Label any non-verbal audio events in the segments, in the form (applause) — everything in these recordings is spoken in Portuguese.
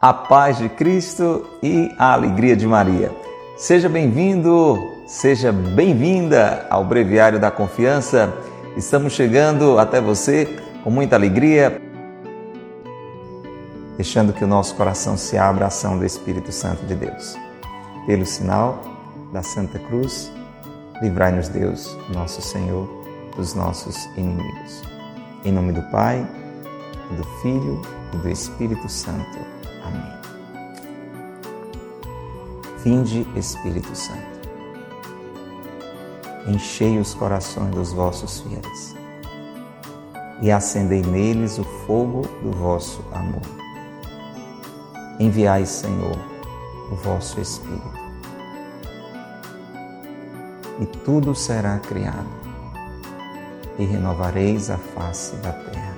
a paz de Cristo e a alegria de Maria. Seja bem-vindo, seja bem-vinda ao Breviário da Confiança. Estamos chegando até você com muita alegria, deixando que o nosso coração se abra à ação do Espírito Santo de Deus. Pelo sinal da Santa Cruz, livrai-nos Deus, nosso Senhor, dos nossos inimigos. Em nome do Pai, do Filho e do Espírito Santo. Amém. Vinde, Espírito Santo. Enchei os corações dos vossos fiéis e acendei neles o fogo do vosso amor. Enviai, Senhor, o vosso Espírito, e tudo será criado, e renovareis a face da terra.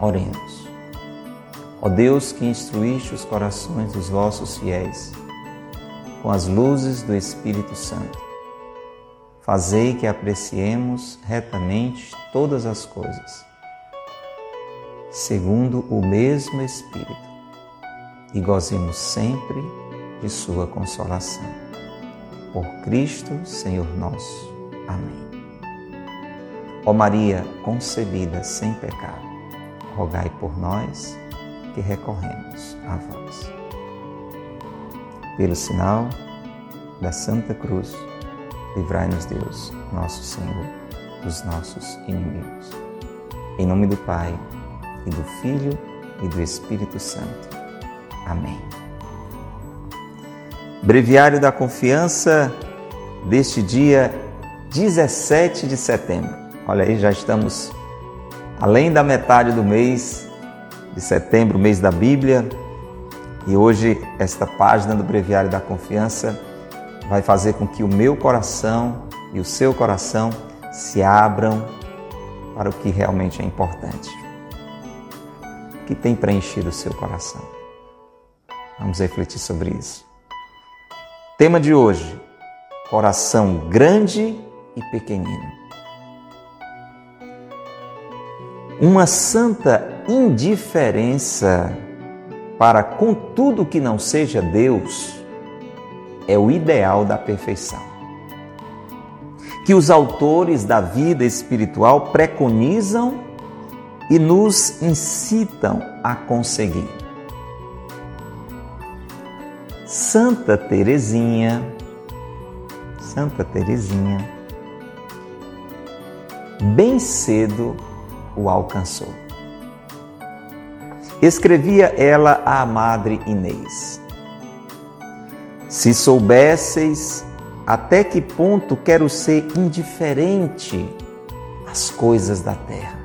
Oremos. Ó Deus que instruíste os corações dos vossos fiéis com as luzes do Espírito Santo, fazei que apreciemos retamente todas as coisas, segundo o mesmo Espírito, e gozemos sempre de Sua consolação. Por Cristo, Senhor nosso. Amém. Ó Maria concebida sem pecado, rogai por nós que recorremos a vós. Pelo sinal da Santa Cruz, livrai-nos Deus, nosso Senhor, dos nossos inimigos. Em nome do Pai, e do Filho, e do Espírito Santo. Amém. Breviário da Confiança deste dia 17 de setembro. Olha aí, já estamos além da metade do mês de setembro, mês da Bíblia, e hoje esta página do Breviário da Confiança vai fazer com que o meu coração e o seu coração se abram para o que realmente é importante. O que tem preenchido o seu coração? Vamos refletir sobre isso. Tema de hoje: coração grande e pequenino. Uma santa indiferença para com tudo que não seja Deus é o ideal da perfeição. Que os autores da vida espiritual preconizam e nos incitam a conseguir. Santa Teresinha, Santa Teresinha, bem cedo o alcançou. Escrevia ela à madre Inês: Se soubesseis até que ponto quero ser indiferente às coisas da terra,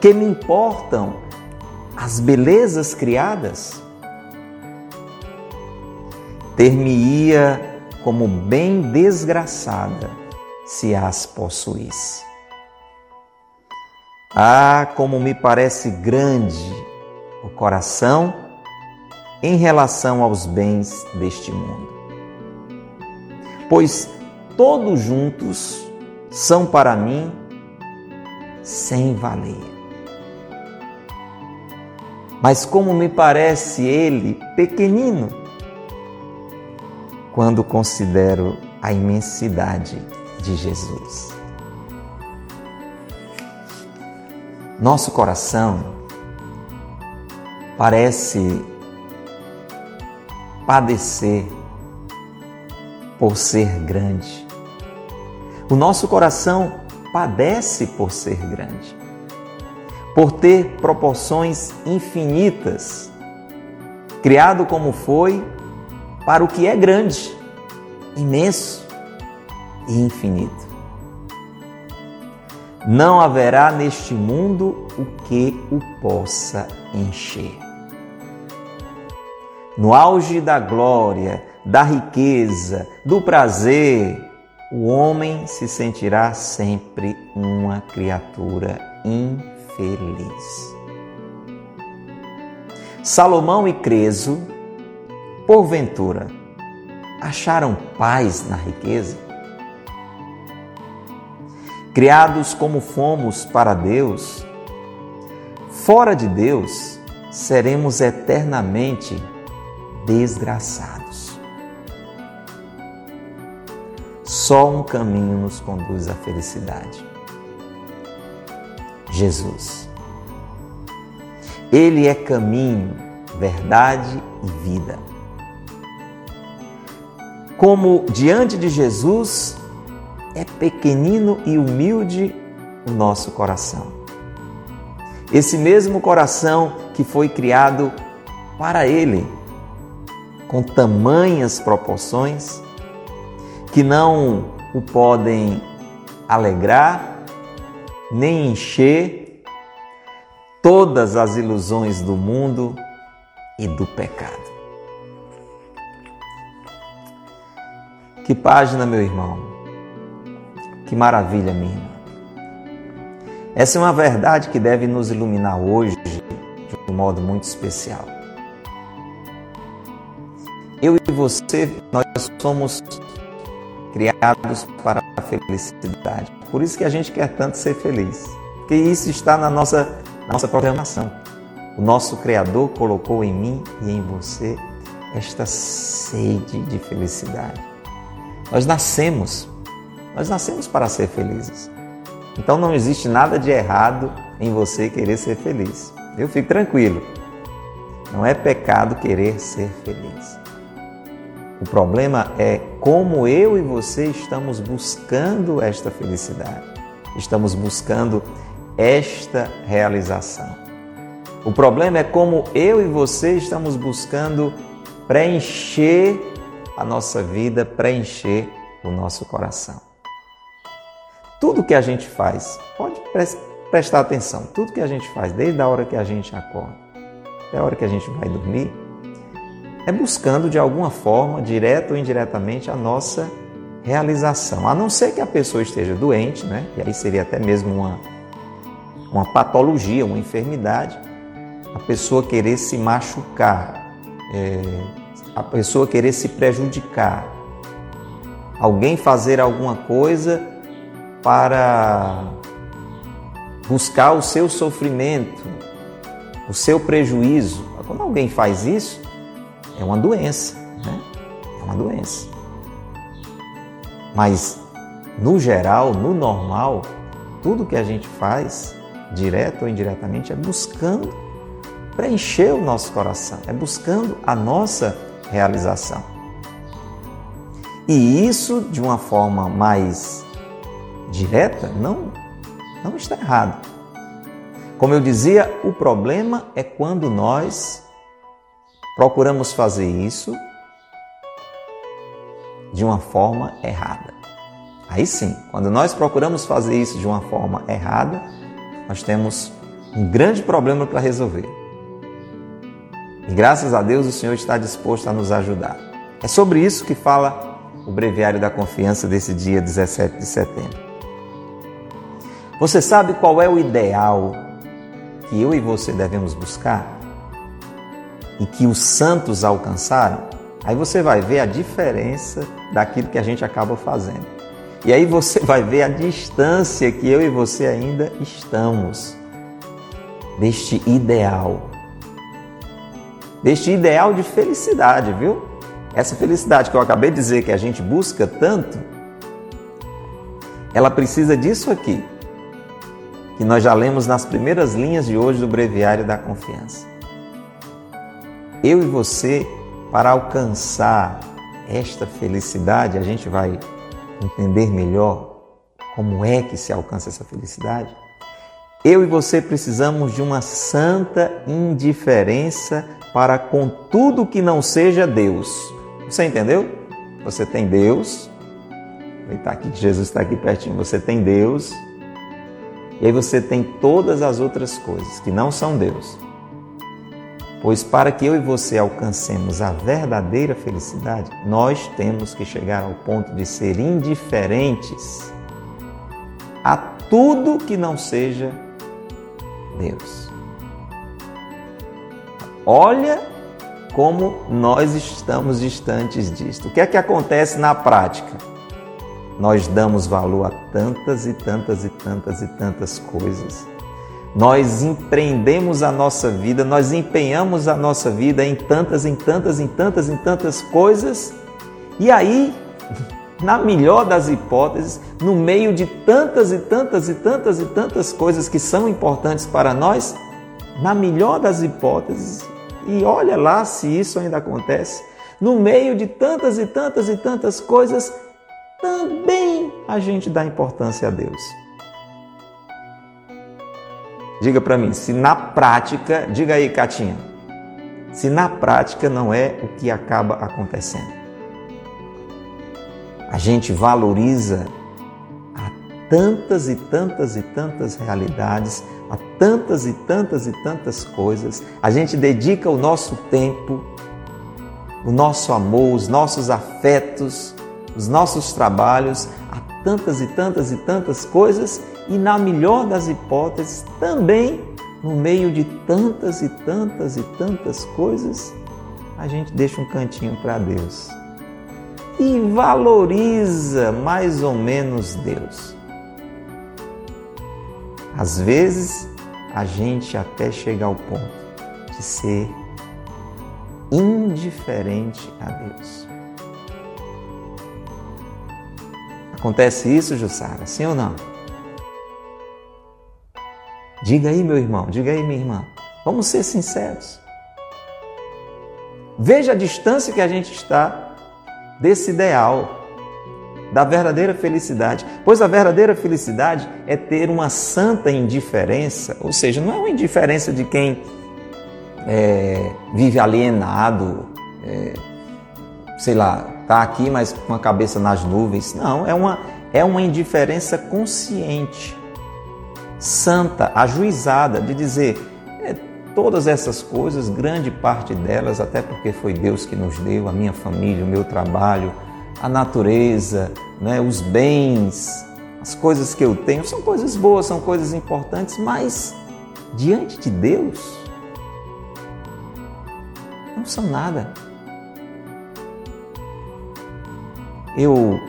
que me importam as belezas criadas, ter-me-ia como bem desgraçada se as possuísse. Ah, como me parece grande o coração em relação aos bens deste mundo. Pois todos juntos são para mim sem valer. Mas como me parece ele pequenino quando considero a imensidade de Jesus. Nosso coração parece padecer por ser grande. O nosso coração padece por ser grande, por ter proporções infinitas, criado como foi para o que é grande, imenso e infinito. Não haverá neste mundo o que o possa encher. No auge da glória, da riqueza, do prazer, o homem se sentirá sempre uma criatura infeliz. Salomão e Creso, porventura, acharam paz na riqueza? Criados como fomos para Deus, fora de Deus, seremos eternamente desgraçados. Só um caminho nos conduz à felicidade. Jesus. Ele é caminho, verdade e vida. Como diante de Jesus é pequenino e humilde o nosso coração. Esse mesmo coração que foi criado para Ele, com tamanhas proporções, que não o podem alegrar, nem encher todas as ilusões do mundo e do pecado. Que página, meu irmão. Que maravilha, minha irmã. Essa é uma verdade que deve nos iluminar hoje de um modo muito especial. Eu e você, nós somos criados para a felicidade. Por isso que a gente quer tanto ser feliz. Porque isso está na nossa, na nossa programação. O nosso Criador colocou em mim e em você esta sede de felicidade. Nós nascemos, nós nascemos para ser felizes. Então não existe nada de errado em você querer ser feliz. Eu fico tranquilo. Não é pecado querer ser feliz. O problema é como eu e você estamos buscando esta felicidade. Estamos buscando esta realização. O problema é como eu e você estamos buscando preencher a nossa vida, preencher o nosso coração. Tudo que a gente faz, pode prestar atenção, tudo que a gente faz, desde a hora que a gente acorda até a hora que a gente vai dormir, é buscando de alguma forma, direto ou indiretamente, a nossa realização. A não ser que a pessoa esteja doente, né? E aí seria até mesmo uma, uma patologia, uma enfermidade, a pessoa querer se machucar, é, a pessoa querer se prejudicar, alguém fazer alguma coisa para buscar o seu sofrimento, o seu prejuízo. Quando alguém faz isso, é uma doença, né? É uma doença. Mas, no geral, no normal, tudo que a gente faz, direto ou indiretamente, é buscando preencher o nosso coração, é buscando a nossa realização. E isso de uma forma mais direta não, não está errado. Como eu dizia, o problema é quando nós procuramos fazer isso de uma forma errada. Aí sim, quando nós procuramos fazer isso de uma forma errada, nós temos um grande problema para resolver. E graças a Deus o Senhor está disposto a nos ajudar. É sobre isso que fala o Breviário da Confiança desse dia 17 de setembro. Você sabe qual é o ideal que eu e você devemos buscar? E que os santos alcançaram? Aí você vai ver a diferença daquilo que a gente acaba fazendo. E aí você vai ver a distância que eu e você ainda estamos deste ideal deste ideal de felicidade, viu? Essa felicidade que eu acabei de dizer que a gente busca tanto, ela precisa disso aqui, que nós já lemos nas primeiras linhas de hoje do Breviário da Confiança. Eu e você, para alcançar esta felicidade, a gente vai entender melhor como é que se alcança essa felicidade. Eu e você precisamos de uma santa indiferença para com tudo que não seja Deus. Você entendeu? Você tem Deus. Está aqui, Jesus está aqui pertinho. Você tem Deus. E aí você tem todas as outras coisas que não são Deus. Pois para que eu e você alcancemos a verdadeira felicidade, nós temos que chegar ao ponto de ser indiferentes a tudo que não seja Deus. Olha como nós estamos distantes disto. O que é que acontece na prática? Nós damos valor a tantas e tantas e tantas e tantas coisas. nós empreendemos a nossa vida, nós empenhamos a nossa vida em tantas, em tantas, em tantas, em tantas coisas, e aí, (laughs) na melhor das hipóteses, no meio de tantas e tantas e tantas e tantas coisas que são importantes para nós, na melhor das hipóteses, e olha lá se isso ainda acontece, no meio de tantas e tantas e tantas coisas, também a gente dá importância a Deus. Diga para mim, se na prática, diga aí, Catinha, se na prática não é o que acaba acontecendo. A gente valoriza a tantas e tantas e tantas realidades, a tantas e tantas e tantas coisas. A gente dedica o nosso tempo, o nosso amor, os nossos afetos, os nossos trabalhos a tantas e tantas e tantas coisas e, na melhor das hipóteses, também no meio de tantas e tantas e tantas coisas, a gente deixa um cantinho para Deus e valoriza mais ou menos Deus. Às vezes, a gente até chega ao ponto de ser indiferente a Deus. Acontece isso, Jussara? Sim ou não? Diga aí, meu irmão, diga aí, minha irmã. Vamos ser sinceros. Veja a distância que a gente está desse ideal, da verdadeira felicidade. Pois a verdadeira felicidade é ter uma santa indiferença, ou seja, não é uma indiferença de quem é, vive alienado, é, sei lá, está aqui, mas com a cabeça nas nuvens. Não, é uma, é uma indiferença consciente, santa, ajuizada, de dizer é, todas essas coisas, grande parte delas, até porque foi Deus que nos deu, a minha família, o meu trabalho, a natureza, né, os bens, as coisas que eu tenho, são coisas boas, são coisas importantes, mas diante de Deus, não são nada. eu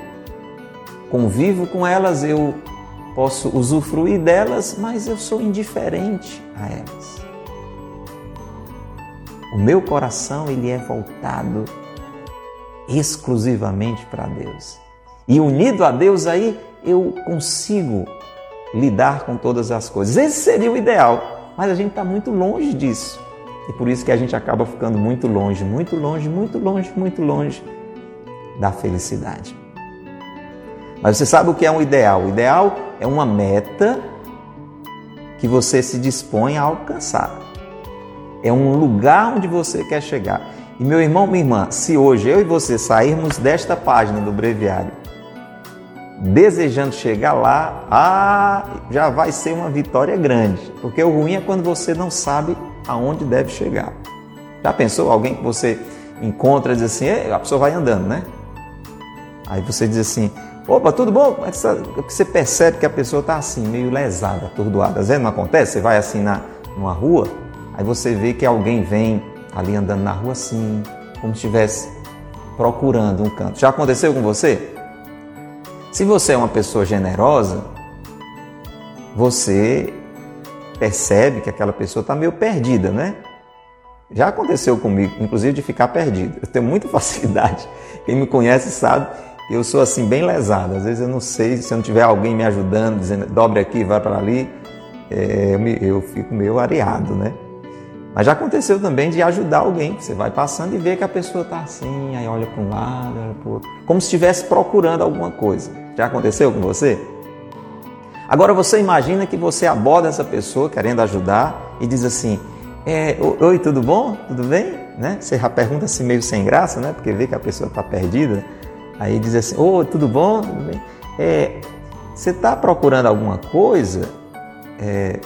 convivo com elas, eu posso usufruir delas, mas eu sou indiferente a elas. O meu coração ele é voltado exclusivamente para Deus. E unido a Deus aí eu consigo lidar com todas as coisas. Esse seria o ideal, mas a gente está muito longe disso. E por isso que a gente acaba ficando muito longe, muito longe, muito longe, muito longe da felicidade. Mas você sabe o que é um ideal? O ideal é uma meta que você se dispõe a alcançar. É um lugar onde você quer chegar. E meu irmão, minha irmã, se hoje eu e você sairmos desta página do breviário desejando chegar lá, ah, já vai ser uma vitória grande. Porque o ruim é quando você não sabe aonde deve chegar. Já pensou alguém que você encontra e diz assim, a pessoa vai andando, né? Aí você diz assim: opa, tudo bom? Que você percebe que a pessoa está assim, meio lesada, atordoada. Às vezes não acontece, você vai assim na, numa rua, aí você vê que alguém vem ali andando na rua assim, como se estivesse procurando um canto. Já aconteceu com você? Se você é uma pessoa generosa, você percebe que aquela pessoa está meio perdida, né? Já aconteceu comigo, inclusive de ficar perdido. Eu tenho muita (laughs) facilidade. Quem me conhece sabe eu sou assim bem lesado. Às vezes eu não sei, se não tiver alguém me ajudando, dizendo dobre aqui, vai para ali, é, eu, me, eu fico meio areado, né? Mas já aconteceu também de ajudar alguém. Você vai passando e vê que a pessoa está assim, aí olha para um lado, olha para outro, como se estivesse procurando alguma coisa. Já aconteceu com você? Agora você imagina que você aborda essa pessoa querendo ajudar e diz assim: é, Oi, tudo bom? Tudo bem? Né? Você já pergunta assim meio sem graça, né? Porque vê que a pessoa está perdida. Aí diz assim: Ô, oh, tudo bom? É, você está procurando alguma coisa? É,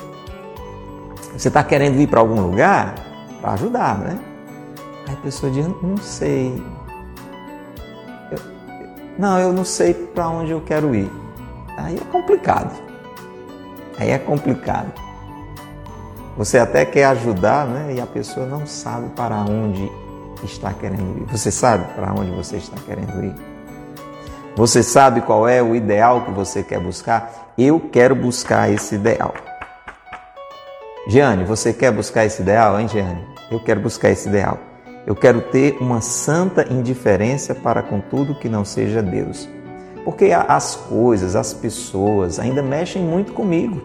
você está querendo ir para algum lugar? Para ajudar, né? Aí a pessoa diz: Não sei. Eu, não, eu não sei para onde eu quero ir. Aí é complicado. Aí é complicado. Você até quer ajudar, né? E a pessoa não sabe para onde está querendo ir. Você sabe para onde você está querendo ir? Você sabe qual é o ideal que você quer buscar? Eu quero buscar esse ideal. Giane, você quer buscar esse ideal, hein, Giane? Eu quero buscar esse ideal. Eu quero ter uma santa indiferença para com tudo que não seja Deus. Porque as coisas, as pessoas ainda mexem muito comigo.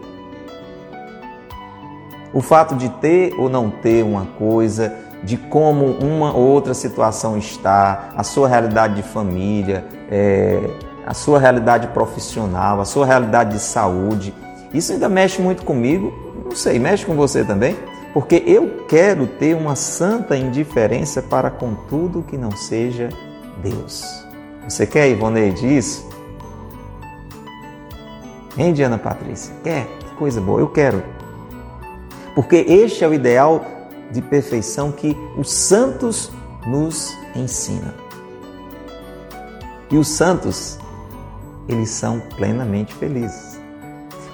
O fato de ter ou não ter uma coisa, de como uma ou outra situação está, a sua realidade de família, é, a sua realidade profissional, a sua realidade de saúde, isso ainda mexe muito comigo. Não sei, mexe com você também? Porque eu quero ter uma santa indiferença para com tudo que não seja Deus. Você quer, Ivoneide, isso? Hein, Diana Patrícia? Quer? Que coisa boa, eu quero. Porque este é o ideal de perfeição que os santos nos ensinam. E os santos, eles são plenamente felizes.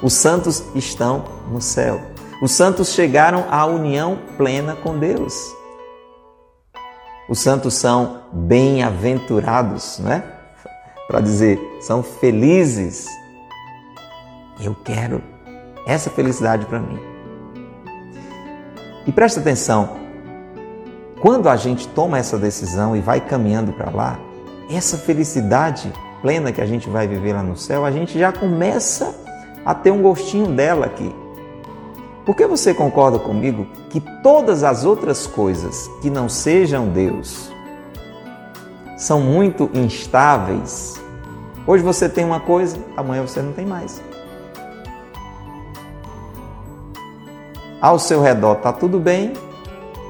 Os santos estão no céu. Os santos chegaram à união plena com Deus. Os santos são bem-aventurados, né? Para dizer, são felizes. Eu quero essa felicidade para mim. E presta atenção, quando a gente toma essa decisão e vai caminhando para lá, essa felicidade plena que a gente vai viver lá no céu, a gente já começa a ter um gostinho dela aqui. Por que você concorda comigo que todas as outras coisas que não sejam Deus são muito instáveis? Hoje você tem uma coisa, amanhã você não tem mais. ao seu redor está tudo bem,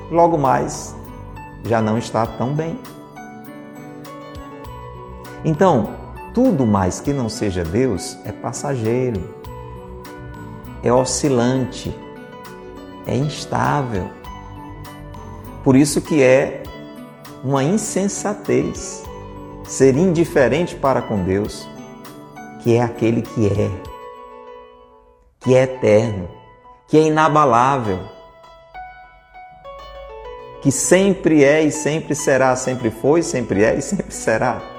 logo mais já não está tão bem. Então, tudo mais que não seja Deus é passageiro, é oscilante, é instável. Por isso que é uma insensatez ser indiferente para com Deus, que é aquele que é, que é eterno, que é inabalável, que sempre é e sempre será, sempre foi, sempre é e sempre será.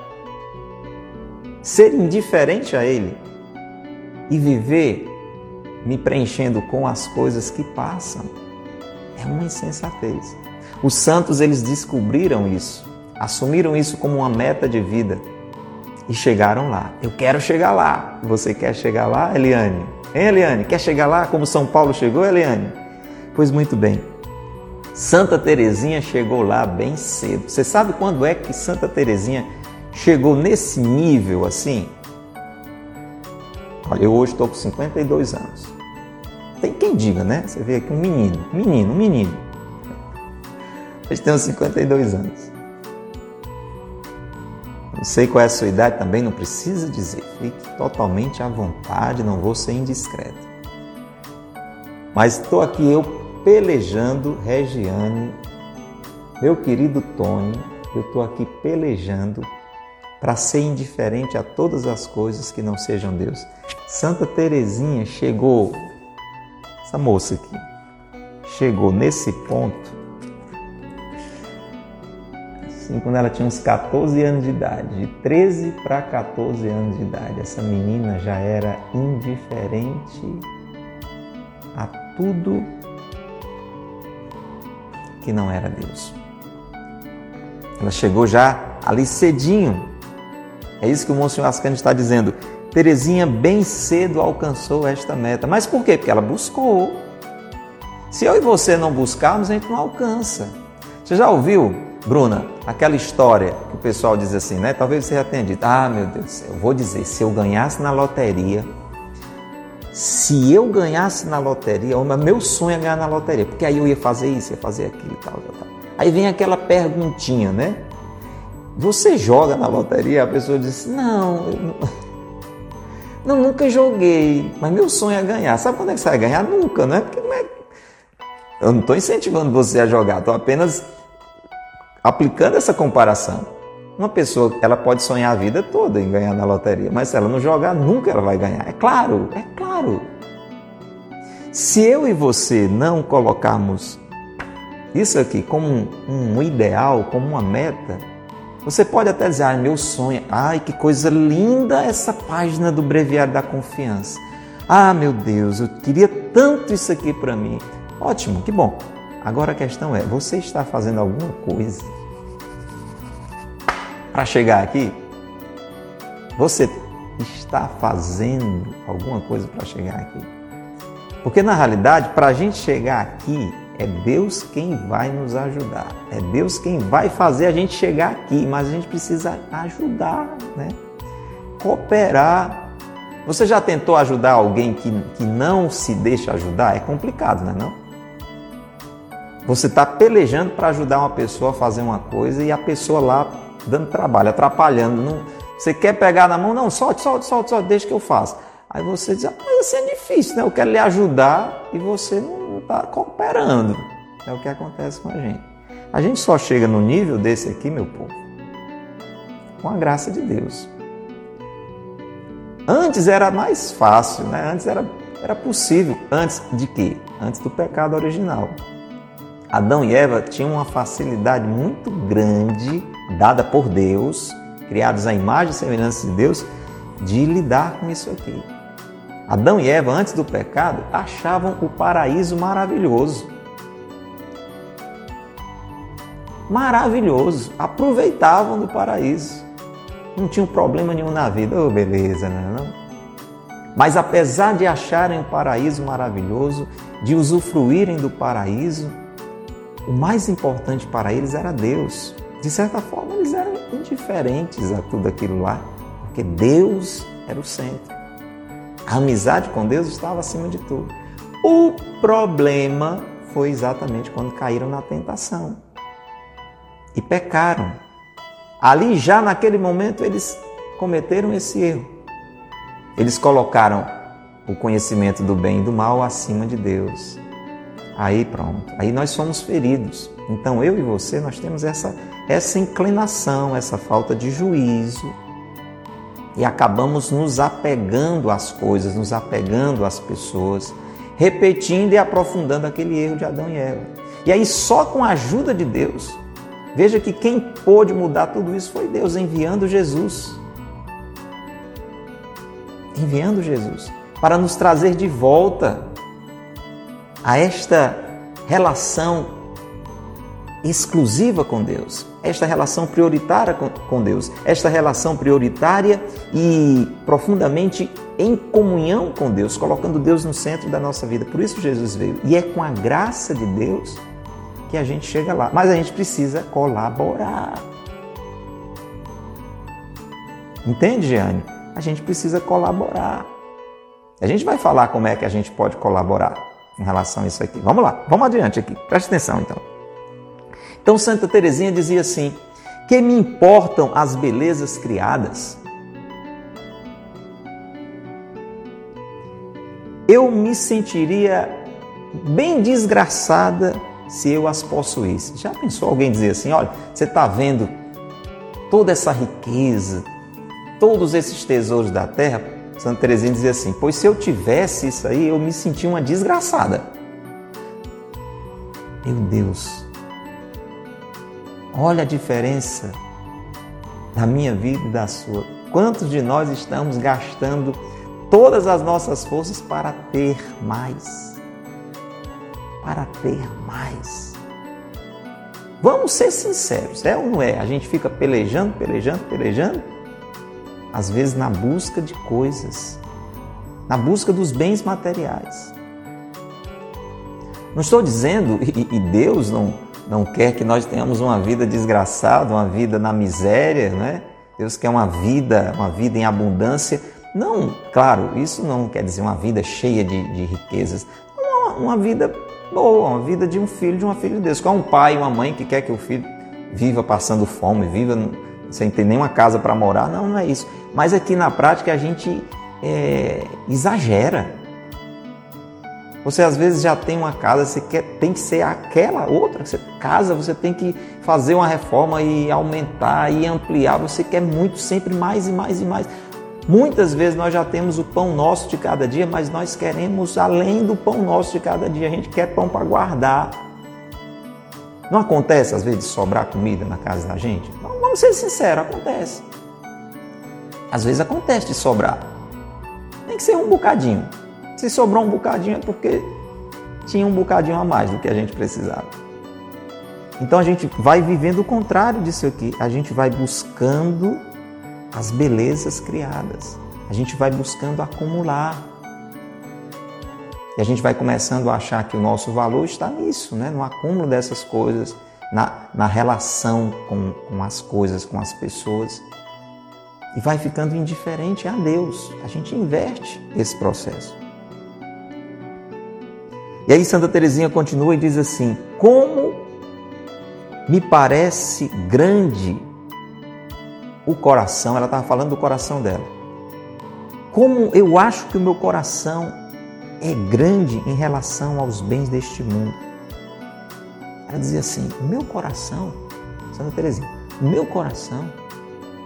Ser indiferente a Ele e viver me preenchendo com as coisas que passam é uma insensatez. Os santos eles descobriram isso, assumiram isso como uma meta de vida e chegaram lá. Eu quero chegar lá. Você quer chegar lá, Eliane? Hein, Eliane? Quer chegar lá como São Paulo chegou, Eliane? Pois muito bem. Santa Terezinha chegou lá bem cedo. Você sabe quando é que Santa Terezinha chegou nesse nível assim? Olha, eu hoje estou com 52 anos. Tem quem diga, né? Você vê aqui um menino, menino, menino. Eu tenho 52 anos. Não sei qual é a sua idade também, não precisa dizer. Fique totalmente à vontade, não vou ser indiscreto. Mas estou aqui eu pelejando, Regiane, meu querido Tony, eu estou aqui pelejando para ser indiferente a todas as coisas que não sejam Deus. Santa Teresinha chegou, essa moça aqui, chegou nesse ponto assim, quando ela tinha uns 14 anos de idade, de 13 para 14 anos de idade, essa menina já era indiferente a tudo que não era Deus. Ela chegou já ali cedinho. É isso que o Monsenhor Ascani está dizendo. Terezinha bem cedo alcançou esta meta. Mas por quê? Porque ela buscou. Se eu e você não buscarmos, a gente não alcança. Você já ouviu Bruna, aquela história que o pessoal diz assim, né? Talvez você já tenha dito, ah, meu Deus, eu vou dizer, se eu ganhasse na loteria, se eu ganhasse na loteria, meu sonho é ganhar na loteria, porque aí eu ia fazer isso, ia fazer aquilo e tal, tal, tal. Aí vem aquela perguntinha, né? Você joga na loteria? A pessoa diz, não, eu não, nunca joguei, mas meu sonho é ganhar. Sabe quando é que você vai ganhar? Nunca, né? Porque não é... Eu não estou incentivando você a jogar, estou apenas aplicando essa comparação, uma pessoa ela pode sonhar a vida toda em ganhar na loteria, mas se ela não jogar, nunca ela vai ganhar. É claro, é claro. Se eu e você não colocarmos isso aqui como um, um ideal, como uma meta, você pode até dizer, ai, meu sonho, ai, que coisa linda essa página do Breviário da Confiança. Ah, meu Deus, eu queria tanto isso aqui para mim. Ótimo, que bom. Agora a questão é: você está fazendo alguma coisa para chegar aqui? Você está fazendo alguma coisa para chegar aqui? Porque na realidade, para a gente chegar aqui, é Deus quem vai nos ajudar. É Deus quem vai fazer a gente chegar aqui, mas a gente precisa ajudar, né? Cooperar. Você já tentou ajudar alguém que, que não se deixa ajudar? É complicado, não é não? Você está pelejando para ajudar uma pessoa a fazer uma coisa e a pessoa lá dando trabalho, atrapalhando. Não, você quer pegar na mão? Não, solte, solte, solte, solte, deixa que eu faço. Aí você diz, ah, mas assim é difícil, né? Eu quero lhe ajudar e você não está cooperando. É o que acontece com a gente. A gente só chega no nível desse aqui, meu povo, com a graça de Deus. Antes era mais fácil, né? Antes era, era possível. Antes de quê? Antes do pecado original. Adão e Eva tinham uma facilidade muito grande, dada por Deus, criados à imagem e semelhança de Deus, de lidar com isso aqui. Adão e Eva, antes do pecado, achavam o paraíso maravilhoso. Maravilhoso. Aproveitavam do paraíso. Não tinham problema nenhum na vida. Oh, beleza, né? Não? Mas apesar de acharem o paraíso maravilhoso, de usufruírem do paraíso, o mais importante para eles era Deus. De certa forma, eles eram indiferentes a tudo aquilo lá, porque Deus era o centro. A amizade com Deus estava acima de tudo. O problema foi exatamente quando caíram na tentação e pecaram. Ali, já naquele momento, eles cometeram esse erro. Eles colocaram o conhecimento do bem e do mal acima de Deus. Aí pronto, aí nós somos feridos. Então eu e você, nós temos essa, essa inclinação, essa falta de juízo, e acabamos nos apegando às coisas, nos apegando às pessoas, repetindo e aprofundando aquele erro de Adão e Eva. E aí, só com a ajuda de Deus, veja que quem pôde mudar tudo isso foi Deus, enviando Jesus. Enviando Jesus para nos trazer de volta a esta relação exclusiva com Deus, esta relação prioritária com Deus, esta relação prioritária e profundamente em comunhão com Deus, colocando Deus no centro da nossa vida. Por isso Jesus veio. E é com a graça de Deus que a gente chega lá. Mas a gente precisa colaborar. Entende, Jeane? A gente precisa colaborar. A gente vai falar como é que a gente pode colaborar em relação a isso aqui. Vamos lá, vamos adiante aqui. Preste atenção então. Então Santa Teresinha dizia assim: "Que me importam as belezas criadas? Eu me sentiria bem desgraçada se eu as possuísse." Já pensou alguém dizer assim: "Olha, você está vendo toda essa riqueza, todos esses tesouros da terra?" Santa Teresinha dizia assim: "Pois se eu tivesse isso aí, eu me sentia uma desgraçada." Meu Deus, Olha a diferença da minha vida e da sua. Quantos de nós estamos gastando todas as nossas forças para ter mais? Para ter mais. Vamos ser sinceros, é ou não é? A gente fica pelejando, pelejando, pelejando, às vezes na busca de coisas, na busca dos bens materiais. Não estou dizendo, e Deus não, não quer que nós tenhamos uma vida desgraçada, uma vida na miséria, né? Deus quer uma vida, uma vida em abundância. Não, claro, isso não quer dizer uma vida cheia de, de riquezas. Uma, uma vida boa, uma vida de um filho, de uma filha de Deus. Qual um pai e uma mãe que quer que o filho viva passando fome, viva sem ter nenhuma casa para morar. Não, não é isso. Mas aqui na prática a gente é, exagera. Você às vezes já tem uma casa, você quer, tem que ser aquela outra. Você casa, você tem que fazer uma reforma e aumentar e ampliar. Você quer muito, sempre mais e mais e mais. Muitas vezes nós já temos o pão nosso de cada dia, mas nós queremos além do pão nosso de cada dia. A gente quer pão para guardar. Não acontece às vezes sobrar comida na casa da gente? Vamos ser sinceros, acontece. Às vezes acontece de sobrar. Tem que ser um bocadinho. Se sobrou um bocadinho é porque tinha um bocadinho a mais do que a gente precisava. Então a gente vai vivendo o contrário disso aqui. A gente vai buscando as belezas criadas. A gente vai buscando acumular. E a gente vai começando a achar que o nosso valor está nisso, né? no acúmulo dessas coisas, na, na relação com, com as coisas, com as pessoas. E vai ficando indiferente a Deus. A gente inverte esse processo. E aí Santa Teresinha continua e diz assim: Como me parece grande o coração, ela estava falando do coração dela. Como eu acho que o meu coração é grande em relação aos bens deste mundo. Ela dizia assim: meu coração, Santa Teresinha, meu coração,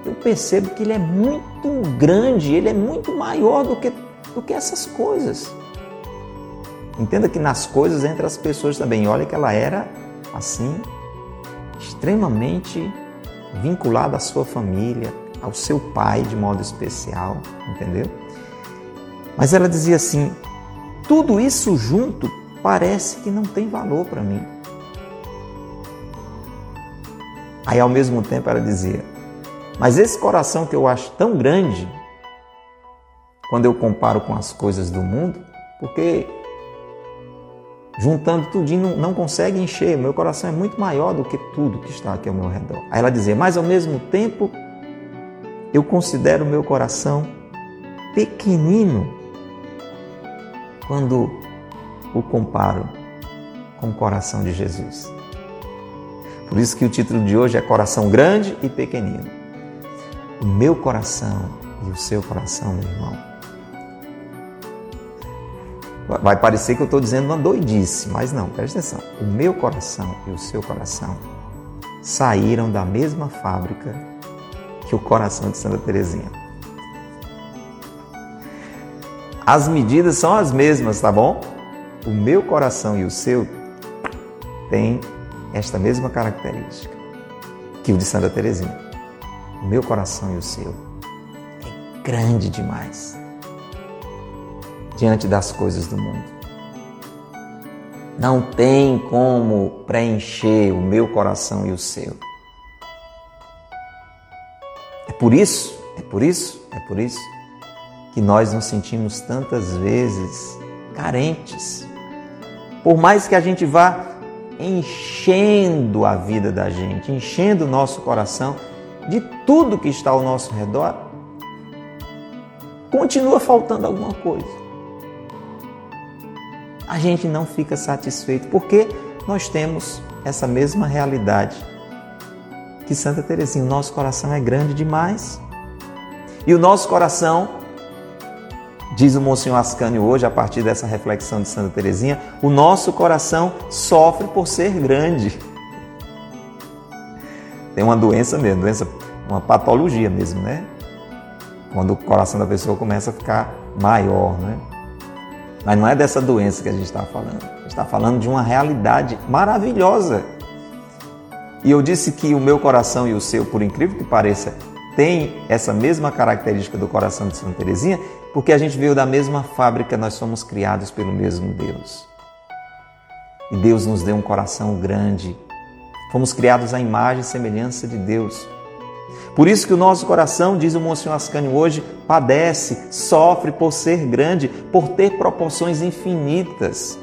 eu percebo que ele é muito grande, ele é muito maior do que, do que essas coisas. Entenda que nas coisas entre as pessoas também. Olha que ela era assim, extremamente vinculada à sua família, ao seu pai de modo especial, entendeu? Mas ela dizia assim: tudo isso junto parece que não tem valor para mim. Aí ao mesmo tempo ela dizia: mas esse coração que eu acho tão grande, quando eu comparo com as coisas do mundo, porque juntando tudinho não, não consegue encher, meu coração é muito maior do que tudo que está aqui ao meu redor. Aí ela dizia: mas ao mesmo tempo eu considero meu coração pequenino quando o comparo com o coração de Jesus. Por isso que o título de hoje é Coração Grande e Pequenino. O meu coração e o seu coração, meu irmão. Vai parecer que eu estou dizendo uma doidice, mas não, preste atenção. O meu coração e o seu coração saíram da mesma fábrica que o coração de Santa Teresinha. As medidas são as mesmas, tá bom? O meu coração e o seu têm esta mesma característica que o de Santa Teresinha. O meu coração e o seu é grande demais diante das coisas do mundo. Não tem como preencher o meu coração e o seu. É por isso, é por isso, é por isso que nós nos sentimos tantas vezes carentes. Por mais que a gente vá enchendo a vida da gente, enchendo o nosso coração de tudo que está ao nosso redor, continua faltando alguma coisa. A gente não fica satisfeito porque nós temos essa mesma realidade que Santa Teresinha, o nosso coração é grande demais. E o nosso coração Diz o Monsenhor Ascânio hoje, a partir dessa reflexão de Santa Teresinha, o nosso coração sofre por ser grande. Tem uma doença mesmo, doença, uma patologia mesmo, né? Quando o coração da pessoa começa a ficar maior, né? Mas não é dessa doença que a gente está falando. A gente está falando de uma realidade maravilhosa. E eu disse que o meu coração e o seu, por incrível que pareça, tem essa mesma característica do coração de Santa Teresinha, porque a gente veio da mesma fábrica, nós somos criados pelo mesmo Deus. E Deus nos deu um coração grande. Fomos criados à imagem e semelhança de Deus. Por isso que o nosso coração, diz o Monsenhor Ascânio hoje, padece, sofre por ser grande, por ter proporções infinitas.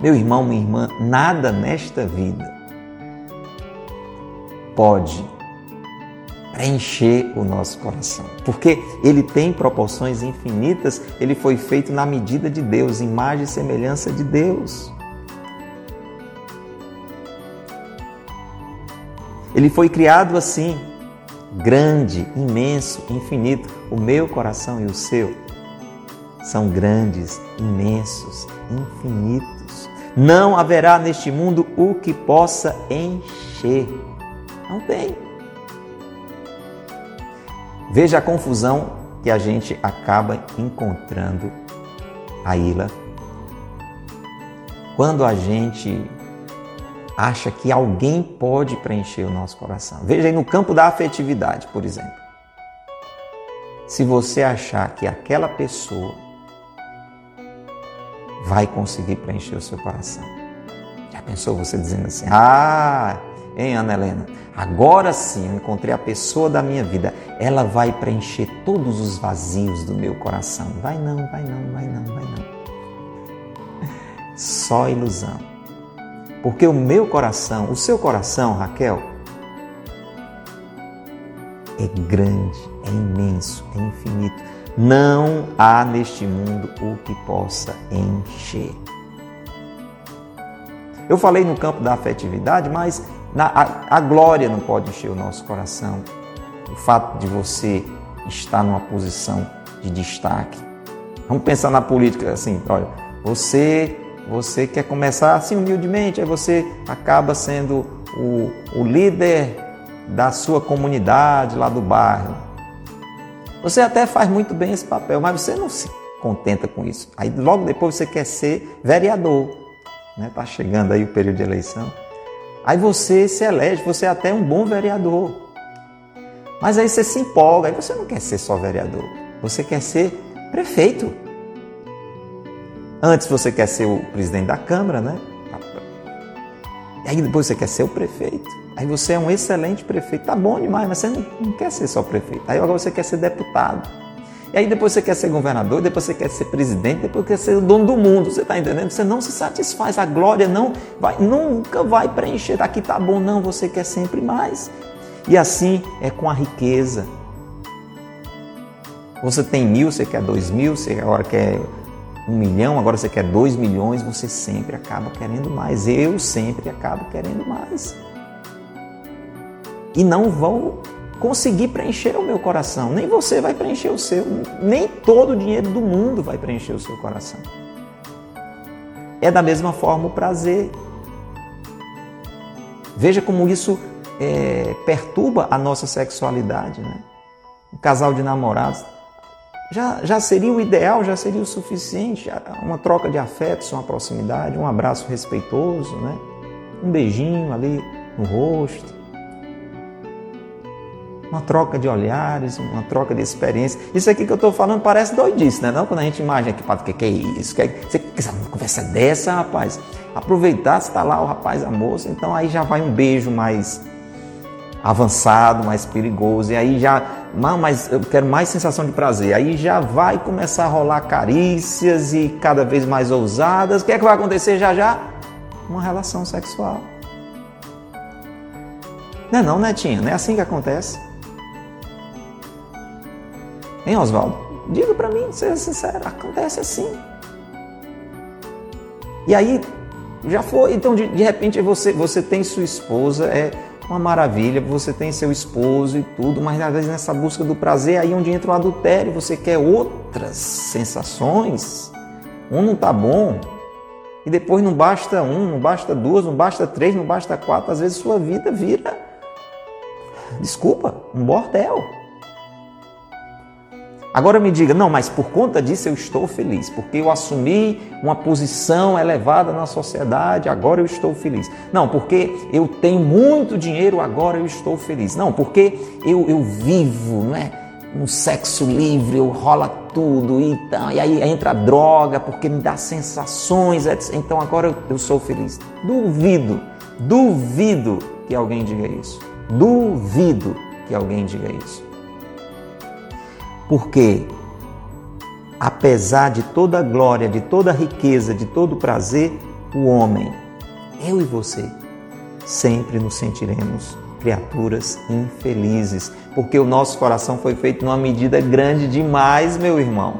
Meu irmão, minha irmã, nada nesta vida pode preencher o nosso coração. Porque ele tem proporções infinitas, ele foi feito na medida de Deus, imagem e semelhança de Deus. Ele foi criado assim, grande, imenso, infinito. O meu coração e o seu são grandes, imensos, infinitos. Não haverá neste mundo o que possa encher. Não tem. Veja a confusão que a gente acaba encontrando a Ilha quando a gente acha que alguém pode preencher o nosso coração. Veja aí no campo da afetividade, por exemplo. Se você achar que aquela pessoa vai conseguir preencher o seu coração. Já pensou você dizendo assim: Ah, hein, Ana Helena? Agora sim eu encontrei a pessoa da minha vida. Ela vai preencher todos os vazios do meu coração. Vai não, vai não, vai não, vai não. Só ilusão. Porque o meu coração, o seu coração, Raquel, é grande, é imenso, é infinito. Não há neste mundo o que possa encher. Eu falei no campo da afetividade, mas na, a, a glória não pode encher o nosso coração. O fato de você estar numa posição de destaque. Vamos pensar na política assim, olha, você você quer começar assim humildemente, aí você acaba sendo o, o líder da sua comunidade lá do bairro. Você até faz muito bem esse papel, mas você não se contenta com isso. Aí logo depois você quer ser vereador. Né? Tá chegando aí o período de eleição. Aí você se elege, você é até um bom vereador. Mas aí você se empolga, aí você não quer ser só vereador, você quer ser prefeito. Antes você quer ser o presidente da Câmara, né? Aí depois você quer ser o prefeito. Aí você é um excelente prefeito. Tá bom demais, mas você não, não quer ser só prefeito. Aí agora você quer ser deputado. E aí depois você quer ser governador, depois você quer ser presidente, depois quer ser o dono do mundo. Você está entendendo? Você não se satisfaz. A glória não vai, nunca vai preencher. Aqui tá bom, não. Você quer sempre mais. E assim é com a riqueza. Você tem mil, você quer dois mil, você agora quer um milhão, agora você quer dois milhões, você sempre acaba querendo mais. Eu sempre acabo querendo mais. E não vou conseguir preencher o meu coração. Nem você vai preencher o seu, nem todo o dinheiro do mundo vai preencher o seu coração. É da mesma forma o prazer. Veja como isso é, perturba a nossa sexualidade. Né? Um casal de namorados já, já seria o ideal, já seria o suficiente. Uma troca de afetos, uma proximidade, um abraço respeitoso, né? um beijinho ali no rosto uma troca de olhares, uma troca de experiência. Isso aqui que eu estou falando parece doidice, né? Não, quando a gente imagina aqui, o que, que é isso? Que, você quer uma conversa dessa, rapaz? Aproveitar, está lá o rapaz, a moça, então aí já vai um beijo mais avançado, mais perigoso, e aí já, mas eu quero mais sensação de prazer, aí já vai começar a rolar carícias e cada vez mais ousadas. O que é que vai acontecer já já? Uma relação sexual. Não é não, Netinha? Não é assim que acontece? Hein, Oswaldo? Diga para mim, seja sincero, acontece assim. E aí, já foi. Então, de, de repente, você, você tem sua esposa, é uma maravilha, você tem seu esposo e tudo, mas às vezes nessa busca do prazer, aí onde entra o adultério, você quer outras sensações. Um não tá bom, e depois não basta um, não basta duas, não basta três, não basta quatro, às vezes sua vida vira, desculpa, um bordel. Agora me diga, não, mas por conta disso eu estou feliz, porque eu assumi uma posição elevada na sociedade, agora eu estou feliz. Não, porque eu tenho muito dinheiro, agora eu estou feliz. Não, porque eu, eu vivo, não é? Um sexo livre, eu rola tudo e, e aí entra a droga, porque me dá sensações, então agora eu, eu sou feliz. Duvido, duvido que alguém diga isso. Duvido que alguém diga isso. Porque, apesar de toda a glória, de toda a riqueza, de todo o prazer, o homem, eu e você, sempre nos sentiremos criaturas infelizes, porque o nosso coração foi feito numa medida grande demais, meu irmão.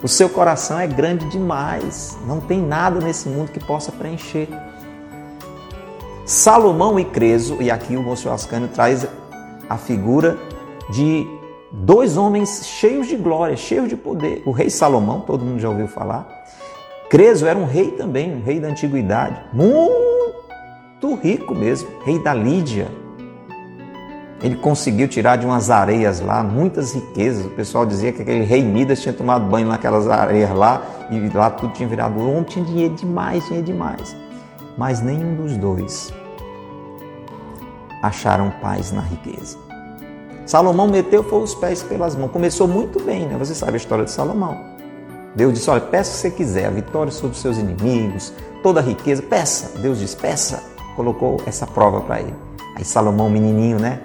O seu coração é grande demais, não tem nada nesse mundo que possa preencher. Salomão e Creso, e aqui o Monsenhor Ascânio traz a figura de dois homens cheios de glória, cheios de poder. O rei Salomão, todo mundo já ouviu falar. Creso era um rei também, um rei da antiguidade, muito rico mesmo, rei da Lídia. Ele conseguiu tirar de umas areias lá muitas riquezas. O pessoal dizia que aquele rei Midas tinha tomado banho naquelas areias lá e lá tudo tinha virado ouro. Tinha dinheiro demais, dinheiro demais. Mas nenhum dos dois acharam paz na riqueza. Salomão meteu foi os pés pelas mãos. Começou muito bem, né? Você sabe a história de Salomão. Deus disse: Olha, peça o que você quiser, a vitória sobre os seus inimigos, toda a riqueza, peça. Deus disse: Peça. Colocou essa prova para ele. Aí Salomão, menininho, né?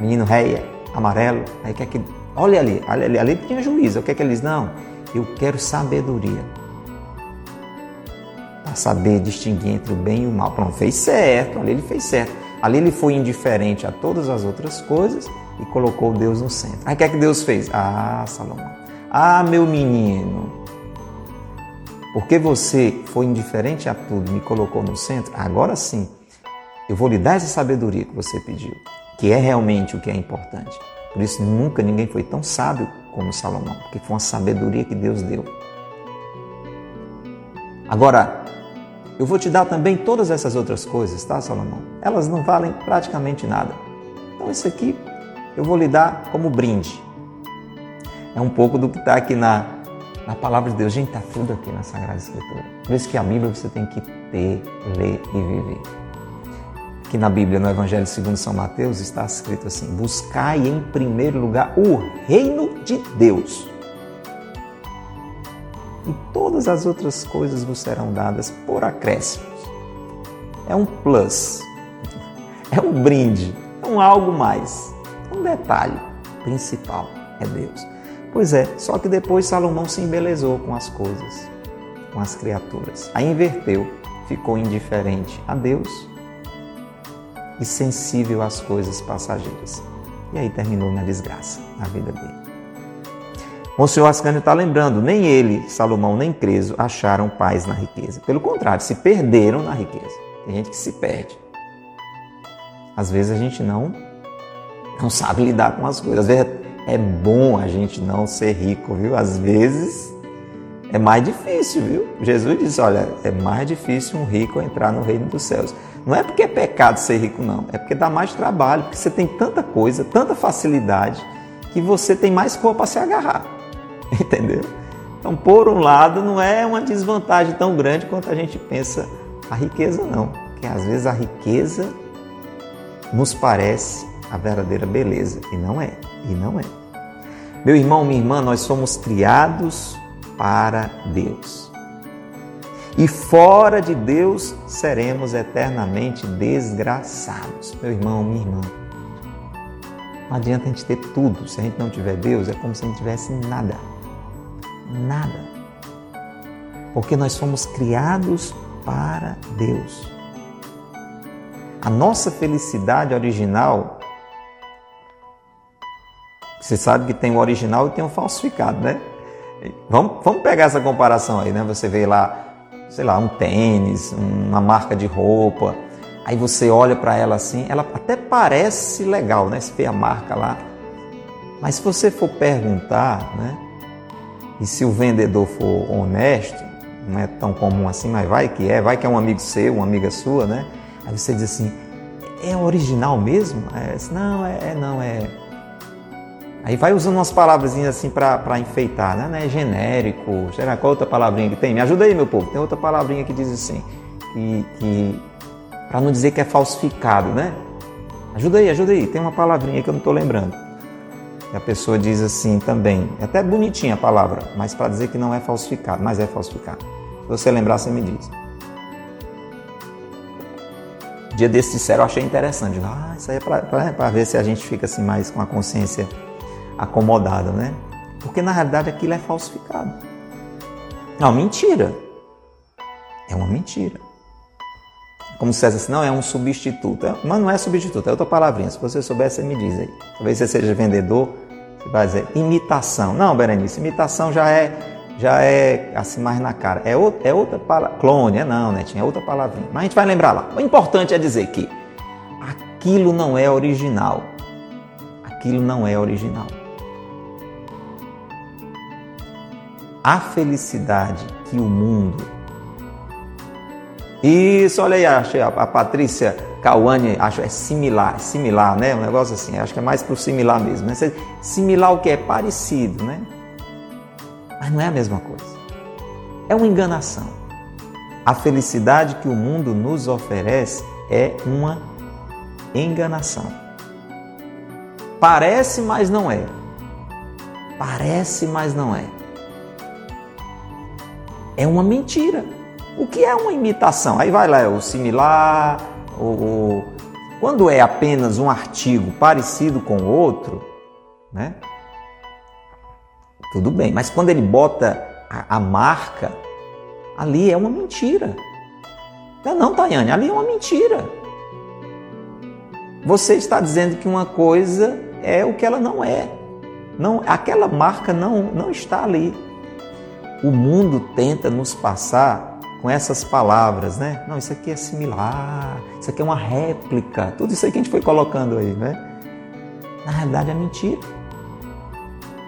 Menino réia, amarelo. Aí quer que. Olha ali, olha ali, ali tinha juízo. O que é que ele diz? Não, eu quero sabedoria. Para saber distinguir entre o bem e o mal. Pronto, fez certo. Ali ele fez certo. Ali ele foi indiferente a todas as outras coisas e colocou Deus no centro. Aí o que é que Deus fez? Ah, Salomão. Ah, meu menino. Porque você foi indiferente a tudo e me colocou no centro, agora sim, eu vou lhe dar essa sabedoria que você pediu, que é realmente o que é importante. Por isso, nunca ninguém foi tão sábio como Salomão, porque foi uma sabedoria que Deus deu. Agora, eu vou te dar também todas essas outras coisas, tá, Salomão? Elas não valem praticamente nada. Então, isso aqui eu vou lhe dar como brinde. É um pouco do que está aqui na, na palavra de Deus. Gente, está tudo aqui na Sagrada Escritura. Por isso que a Bíblia você tem que ter, ler e viver. Aqui na Bíblia, no Evangelho segundo São Mateus, está escrito assim: Buscai em primeiro lugar o reino de Deus. E todas as outras coisas vos serão dadas por acréscimos. É um plus, (laughs) é um brinde, é um algo mais. Um detalhe principal é Deus. Pois é, só que depois Salomão se embelezou com as coisas, com as criaturas. Aí inverteu, ficou indiferente a Deus e sensível às coisas passageiras. E aí terminou na desgraça a vida dele. O senhor Ascânio está lembrando, nem ele, Salomão, nem Creso acharam paz na riqueza. Pelo contrário, se perderam na riqueza. Tem gente que se perde. Às vezes a gente não não sabe lidar com as coisas. Às vezes é bom a gente não ser rico, viu? Às vezes é mais difícil, viu? Jesus disse: olha, é mais difícil um rico entrar no reino dos céus. Não é porque é pecado ser rico, não. É porque dá mais trabalho, porque você tem tanta coisa, tanta facilidade, que você tem mais cor para se agarrar. (laughs) Entendeu? Então, por um lado, não é uma desvantagem tão grande quanto a gente pensa a riqueza, não. Porque às vezes a riqueza nos parece a verdadeira beleza. E não é. E não é. Meu irmão, minha irmã, nós somos criados para Deus. E fora de Deus seremos eternamente desgraçados. Meu irmão, minha irmã. Não adianta a gente ter tudo. Se a gente não tiver Deus, é como se a gente tivesse nada. Nada. Porque nós somos criados para Deus. A nossa felicidade original você sabe que tem o original e tem o falsificado, né? Vamos, vamos pegar essa comparação aí, né? Você vê lá, sei lá, um tênis, uma marca de roupa, aí você olha para ela assim, ela até parece legal, né? Você vê a marca lá. Mas se você for perguntar, né? E se o vendedor for honesto, não é tão comum assim, mas vai que é, vai que é um amigo seu, uma amiga sua, né? Aí você diz assim, é original mesmo? É, não, é, é não, é Aí vai usando umas palavras assim para enfeitar, né? Não é genérico, será qual outra palavrinha que tem? Me ajuda aí, meu povo. Tem outra palavrinha que diz assim, que, que para não dizer que é falsificado, né? Ajuda aí, ajuda aí. Tem uma palavrinha que eu não estou lembrando. E a pessoa diz assim também, é até bonitinha a palavra, mas para dizer que não é falsificado, mas é falsificado. Se você lembrar, você me diz. Dia desse disseram, eu achei interessante. Ah, isso aí é para ver se a gente fica assim mais com a consciência acomodada, né? Porque na realidade aquilo é falsificado. Não, mentira. É uma mentira. Como se assim, não, é um substituto. É, mas não é substituto, é outra palavrinha. Se você souber, você me diz aí. Talvez você seja vendedor, você vai dizer imitação. Não, Berenice, imitação já é já é assim mais na cara. É, outra, é outra palavra. Clone, é não, né? Tinha outra palavrinha. Mas a gente vai lembrar lá. O importante é dizer que aquilo não é original. Aquilo não é original. A felicidade que o mundo. Isso, olha aí, achei a, Patrícia Cauane, acho é similar, similar, né? Um negócio assim, acho que é mais para o similar mesmo. Né? Similar o que é parecido, né? Mas não é a mesma coisa. É uma enganação. A felicidade que o mundo nos oferece é uma enganação. Parece, mas não é. Parece, mas não é. É uma mentira. O que é uma imitação? Aí vai lá, é o similar, o, o... quando é apenas um artigo parecido com outro, né? Tudo bem, mas quando ele bota a, a marca, ali é uma mentira. Não, não, Tayane, ali é uma mentira. Você está dizendo que uma coisa é o que ela não é. Não, aquela marca não, não está ali. O mundo tenta nos passar com essas palavras, né? Não, isso aqui é similar, isso aqui é uma réplica, tudo isso aí que a gente foi colocando aí, né? Na realidade é mentira.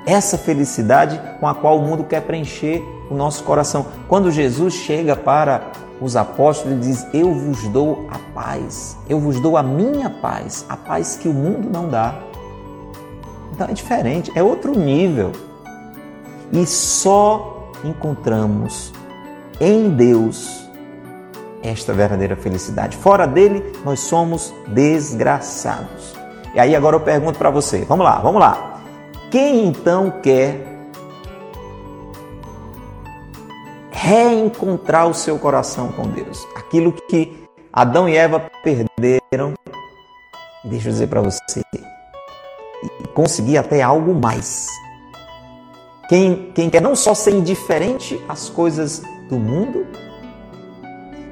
Essa felicidade com a qual o mundo quer preencher o nosso coração. Quando Jesus chega para os apóstolos, ele diz: Eu vos dou a paz, eu vos dou a minha paz, a paz que o mundo não dá. Então é diferente, é outro nível. E só encontramos em Deus esta verdadeira felicidade. Fora dele, nós somos desgraçados. E aí agora eu pergunto para você, vamos lá, vamos lá. Quem então quer reencontrar o seu coração com Deus? Aquilo que Adão e Eva perderam, deixa eu dizer para você, e conseguir até algo mais. Quem, quem quer não só ser indiferente às coisas do mundo,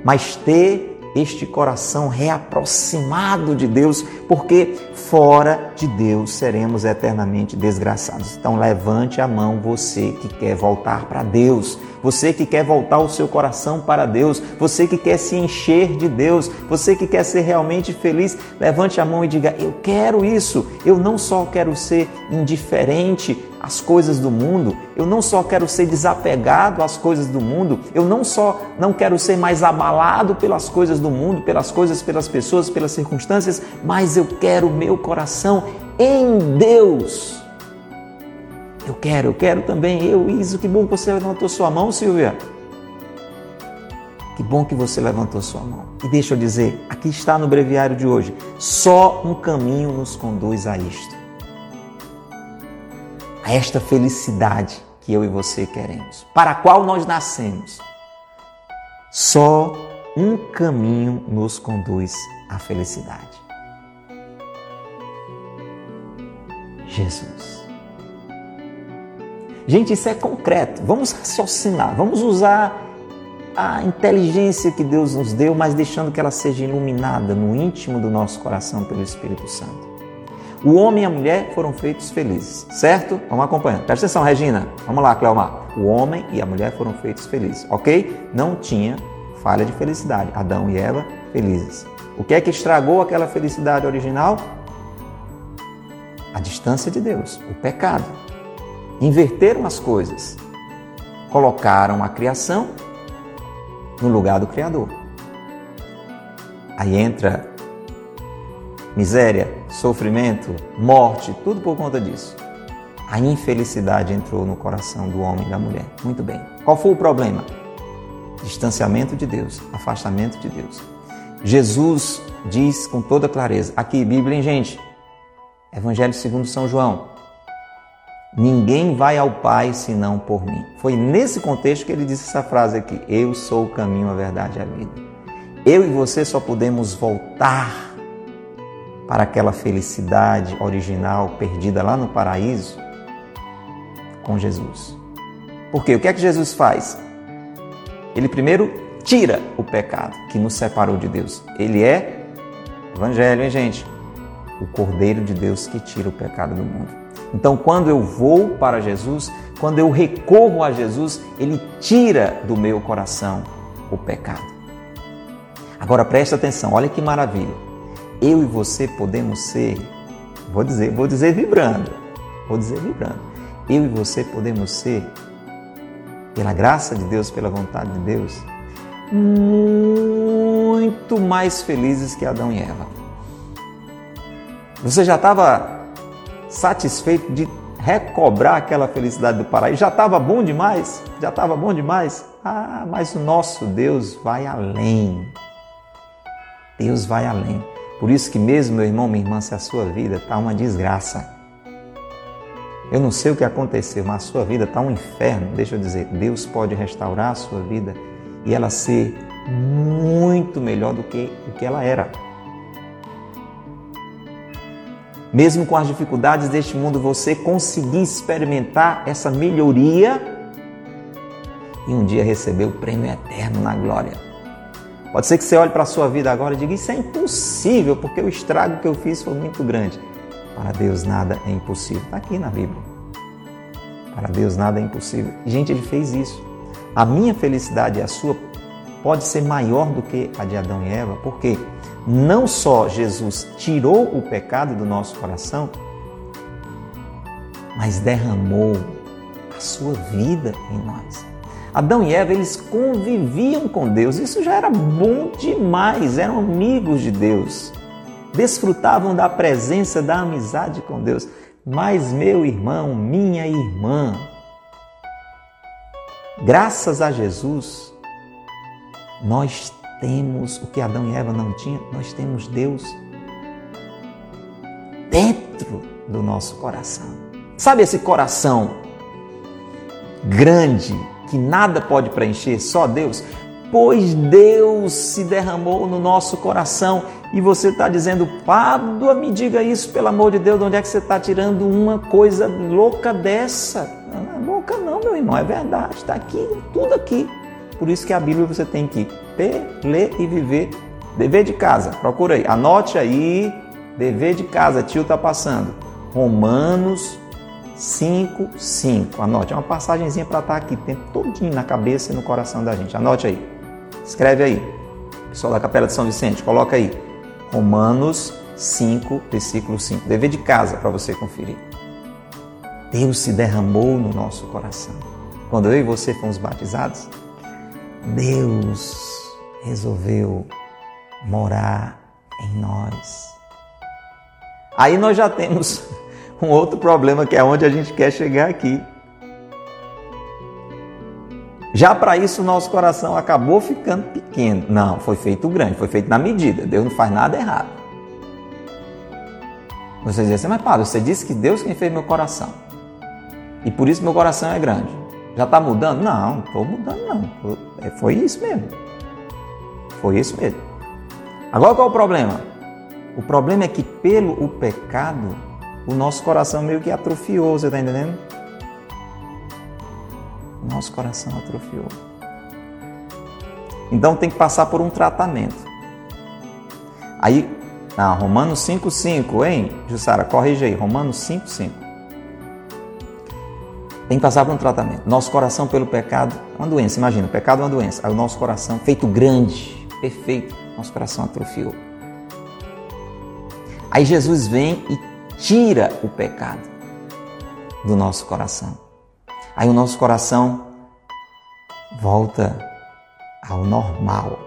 mas ter este coração reaproximado de Deus, porque fora de Deus seremos eternamente desgraçados. Então levante a mão você que quer voltar para Deus, você que quer voltar o seu coração para Deus, você que quer se encher de Deus, você que quer ser realmente feliz, levante a mão e diga: Eu quero isso. Eu não só quero ser indiferente às coisas do mundo, eu não só quero ser desapegado às coisas do mundo, eu não só não quero ser mais abalado pelas coisas do mundo, pelas coisas, pelas pessoas, pelas circunstâncias, mas eu quero meu coração em Deus. Eu quero, eu quero também. Eu, Iso, que bom que você levantou sua mão, Silvia. Que bom que você levantou sua mão. E deixa eu dizer, aqui está no breviário de hoje: só um caminho nos conduz a isto. A esta felicidade que eu e você queremos, para a qual nós nascemos. Só um caminho nos conduz à felicidade. Jesus. Gente, isso é concreto. Vamos raciocinar, vamos usar a inteligência que Deus nos deu, mas deixando que ela seja iluminada no íntimo do nosso coração pelo Espírito Santo. O homem e a mulher foram feitos felizes, certo? Vamos acompanhando. Presta atenção, Regina. Vamos lá, Cleomar. O homem e a mulher foram feitos felizes, ok? Não tinha falha de felicidade. Adão e Eva felizes. O que é que estragou aquela felicidade original? A distância de Deus, o pecado inverteram as coisas, colocaram a criação no lugar do Criador. Aí entra miséria, sofrimento, morte, tudo por conta disso. A infelicidade entrou no coração do homem e da mulher. Muito bem. Qual foi o problema? Distanciamento de Deus, afastamento de Deus. Jesus diz com toda clareza, aqui, Bíblia, hein, gente? Evangelho segundo São João. Ninguém vai ao Pai senão por mim. Foi nesse contexto que ele disse essa frase aqui: Eu sou o caminho, a verdade e a vida. Eu e você só podemos voltar para aquela felicidade original perdida lá no paraíso com Jesus. Porque o que é que Jesus faz? Ele primeiro tira o pecado que nos separou de Deus. Ele é Evangelho, hein, gente? O Cordeiro de Deus que tira o pecado do mundo. Então, quando eu vou para Jesus, quando eu recorro a Jesus, ele tira do meu coração o pecado. Agora preste atenção, olha que maravilha. Eu e você podemos ser, vou dizer, vou dizer vibrando. Vou dizer vibrando. Eu e você podemos ser pela graça de Deus, pela vontade de Deus, muito mais felizes que Adão e Eva. Você já estava satisfeito de recobrar aquela felicidade do paraíso. Já estava bom demais? Já estava bom demais? Ah, mas o nosso Deus vai além. Deus vai além. Por isso que mesmo, meu irmão, minha irmã, se a sua vida está uma desgraça, Eu não sei o que aconteceu, mas a sua vida está um inferno. Deixa eu dizer, Deus pode restaurar a sua vida e ela ser muito melhor do que o que ela era. Mesmo com as dificuldades deste mundo, você conseguir experimentar essa melhoria e um dia receber o prêmio eterno na glória. Pode ser que você olhe para a sua vida agora e diga: Isso é impossível, porque o estrago que eu fiz foi muito grande. Para Deus nada é impossível. Está aqui na Bíblia. Para Deus nada é impossível. Gente, ele fez isso. A minha felicidade e a sua pode ser maior do que a de Adão e Eva, porque não só Jesus tirou o pecado do nosso coração, mas derramou a sua vida em nós. Adão e Eva, eles conviviam com Deus, isso já era bom demais, eram amigos de Deus, desfrutavam da presença, da amizade com Deus. Mas, meu irmão, minha irmã, graças a Jesus, nós temos o que Adão e Eva não tinham, nós temos Deus dentro do nosso coração. Sabe esse coração grande que nada pode preencher, só Deus? Pois Deus se derramou no nosso coração e você está dizendo, Pádua, me diga isso, pelo amor de Deus, de onde é que você está tirando uma coisa louca dessa? Não é louca não, meu irmão, é verdade, está aqui, tudo aqui. Por isso que a Bíblia você tem que ter, ler e viver. Dever de casa, procura aí. Anote aí, dever de casa, tio está passando. Romanos 5, 5. Anote, é uma passagenzinha para estar tá aqui, tem todinho na cabeça e no coração da gente. Anote aí. Escreve aí. Pessoal da Capela de São Vicente, coloca aí. Romanos 5, versículo 5. Dever de casa para você conferir. Deus se derramou no nosso coração. Quando eu e você fomos batizados, Deus resolveu morar em nós. Aí nós já temos (laughs) um outro problema que é onde a gente quer chegar aqui. Já para isso, nosso coração acabou ficando pequeno. Não, foi feito grande, foi feito na medida. Deus não faz nada errado. Você diz assim, mas Padre, você disse que Deus quem fez meu coração. E por isso meu coração é grande. Já está mudando? Não, não estou mudando não. É, foi isso mesmo. Foi isso mesmo. Agora qual é o problema? O problema é que pelo o pecado, o nosso coração meio que atrofiou, você está entendendo? O nosso coração atrofiou. Então tem que passar por um tratamento. Aí, ah, Romanos 5,5, hein? Jussara, corrige aí. Romanos 5,5. Tem que passar por um tratamento. Nosso coração, pelo pecado, é uma doença. Imagina, pecado é uma doença. Aí o nosso coração, feito grande, perfeito, nosso coração atrofiou. Aí Jesus vem e tira o pecado do nosso coração. Aí o nosso coração volta ao normal.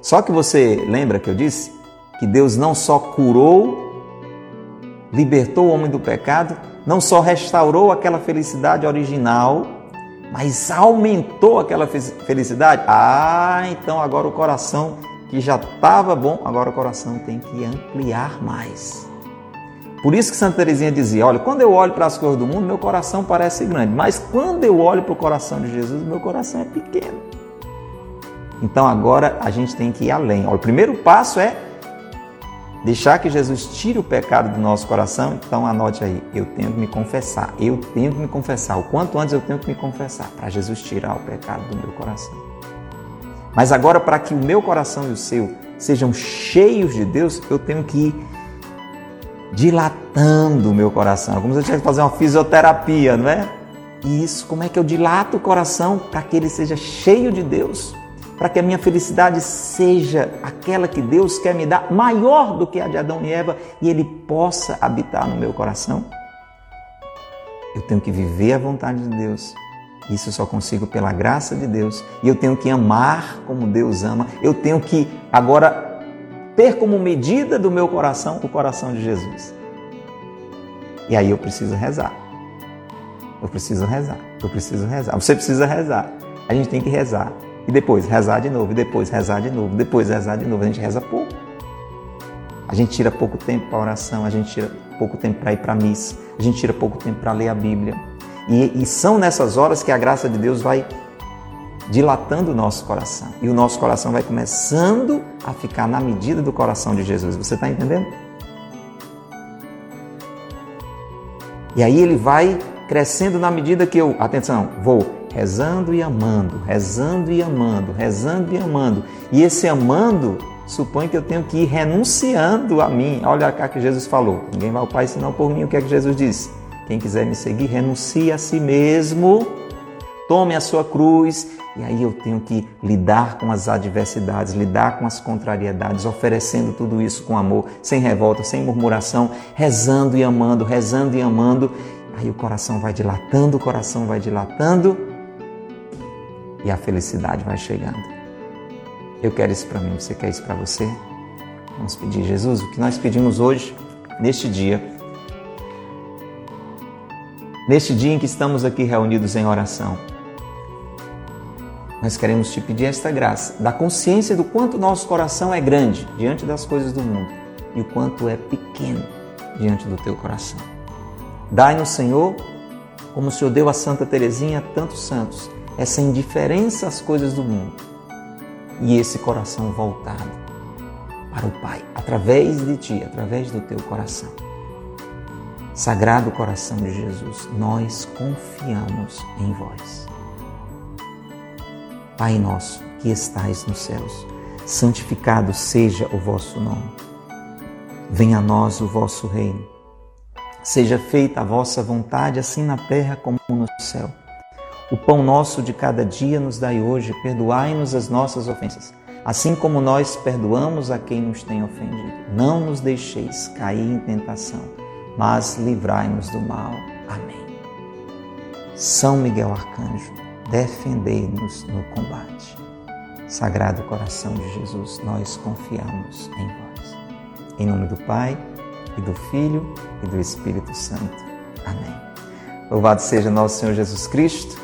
Só que você lembra que eu disse que Deus não só curou, libertou o homem do pecado, não só restaurou aquela felicidade original, mas aumentou aquela felicidade. Ah, então agora o coração que já estava bom, agora o coração tem que ampliar mais. Por isso que Santa Teresinha dizia: Olha, quando eu olho para as coisas do mundo, meu coração parece grande, mas quando eu olho para o coração de Jesus, meu coração é pequeno. Então agora a gente tem que ir além. Olha, o primeiro passo é deixar que Jesus tire o pecado do nosso coração, então anote aí, eu tenho que me confessar, eu tenho que me confessar, o quanto antes eu tenho que me confessar, para Jesus tirar o pecado do meu coração. Mas agora, para que o meu coração e o seu sejam cheios de Deus, eu tenho que ir dilatando o meu coração, como se eu tivesse que fazer uma fisioterapia, não é? E isso, como é que eu dilato o coração para que ele seja cheio de Deus? Para que a minha felicidade seja aquela que Deus quer me dar, maior do que a de Adão e Eva, e Ele possa habitar no meu coração? Eu tenho que viver a vontade de Deus. Isso eu só consigo pela graça de Deus. E eu tenho que amar como Deus ama. Eu tenho que agora ter como medida do meu coração o coração de Jesus. E aí eu preciso rezar. Eu preciso rezar. Eu preciso rezar. Você precisa rezar. A gente tem que rezar. E depois rezar de novo, e depois rezar de novo, depois rezar de novo. A gente reza pouco. A gente tira pouco tempo para oração, a gente tira pouco tempo para ir para a missa, a gente tira pouco tempo para ler a Bíblia. E, e são nessas horas que a graça de Deus vai dilatando o nosso coração. E o nosso coração vai começando a ficar na medida do coração de Jesus. Você está entendendo? E aí ele vai crescendo na medida que eu, atenção, vou rezando e amando, rezando e amando, rezando e amando. E esse amando supõe que eu tenho que ir renunciando a mim. Olha cá que Jesus falou: ninguém vai ao Pai senão por mim. O que é que Jesus disse? Quem quiser me seguir, renuncie a si mesmo, tome a sua cruz. E aí eu tenho que lidar com as adversidades, lidar com as contrariedades, oferecendo tudo isso com amor, sem revolta, sem murmuração, rezando e amando, rezando e amando. Aí o coração vai dilatando, o coração vai dilatando e a felicidade vai chegando. Eu quero isso para mim, você quer isso para você? Vamos pedir, Jesus, o que nós pedimos hoje, neste dia, neste dia em que estamos aqui reunidos em oração. Nós queremos te pedir esta graça, da consciência do quanto nosso coração é grande diante das coisas do mundo e o quanto é pequeno diante do teu coração. Dai-nos, Senhor, como o Senhor deu a Santa Teresinha a tantos santos, essa indiferença às coisas do mundo e esse coração voltado para o Pai, através de Ti, através do Teu coração. Sagrado coração de Jesus, nós confiamos em vós. Pai nosso que estais nos céus, santificado seja o vosso nome. Venha a nós o vosso reino. Seja feita a vossa vontade, assim na terra como no céu. O pão nosso de cada dia nos dai hoje, perdoai-nos as nossas ofensas, assim como nós perdoamos a quem nos tem ofendido. Não nos deixeis cair em tentação, mas livrai-nos do mal. Amém. São Miguel Arcanjo, defendei-nos no combate. Sagrado coração de Jesus, nós confiamos em vós. Em nome do Pai, e do Filho, e do Espírito Santo. Amém. Louvado seja nosso Senhor Jesus Cristo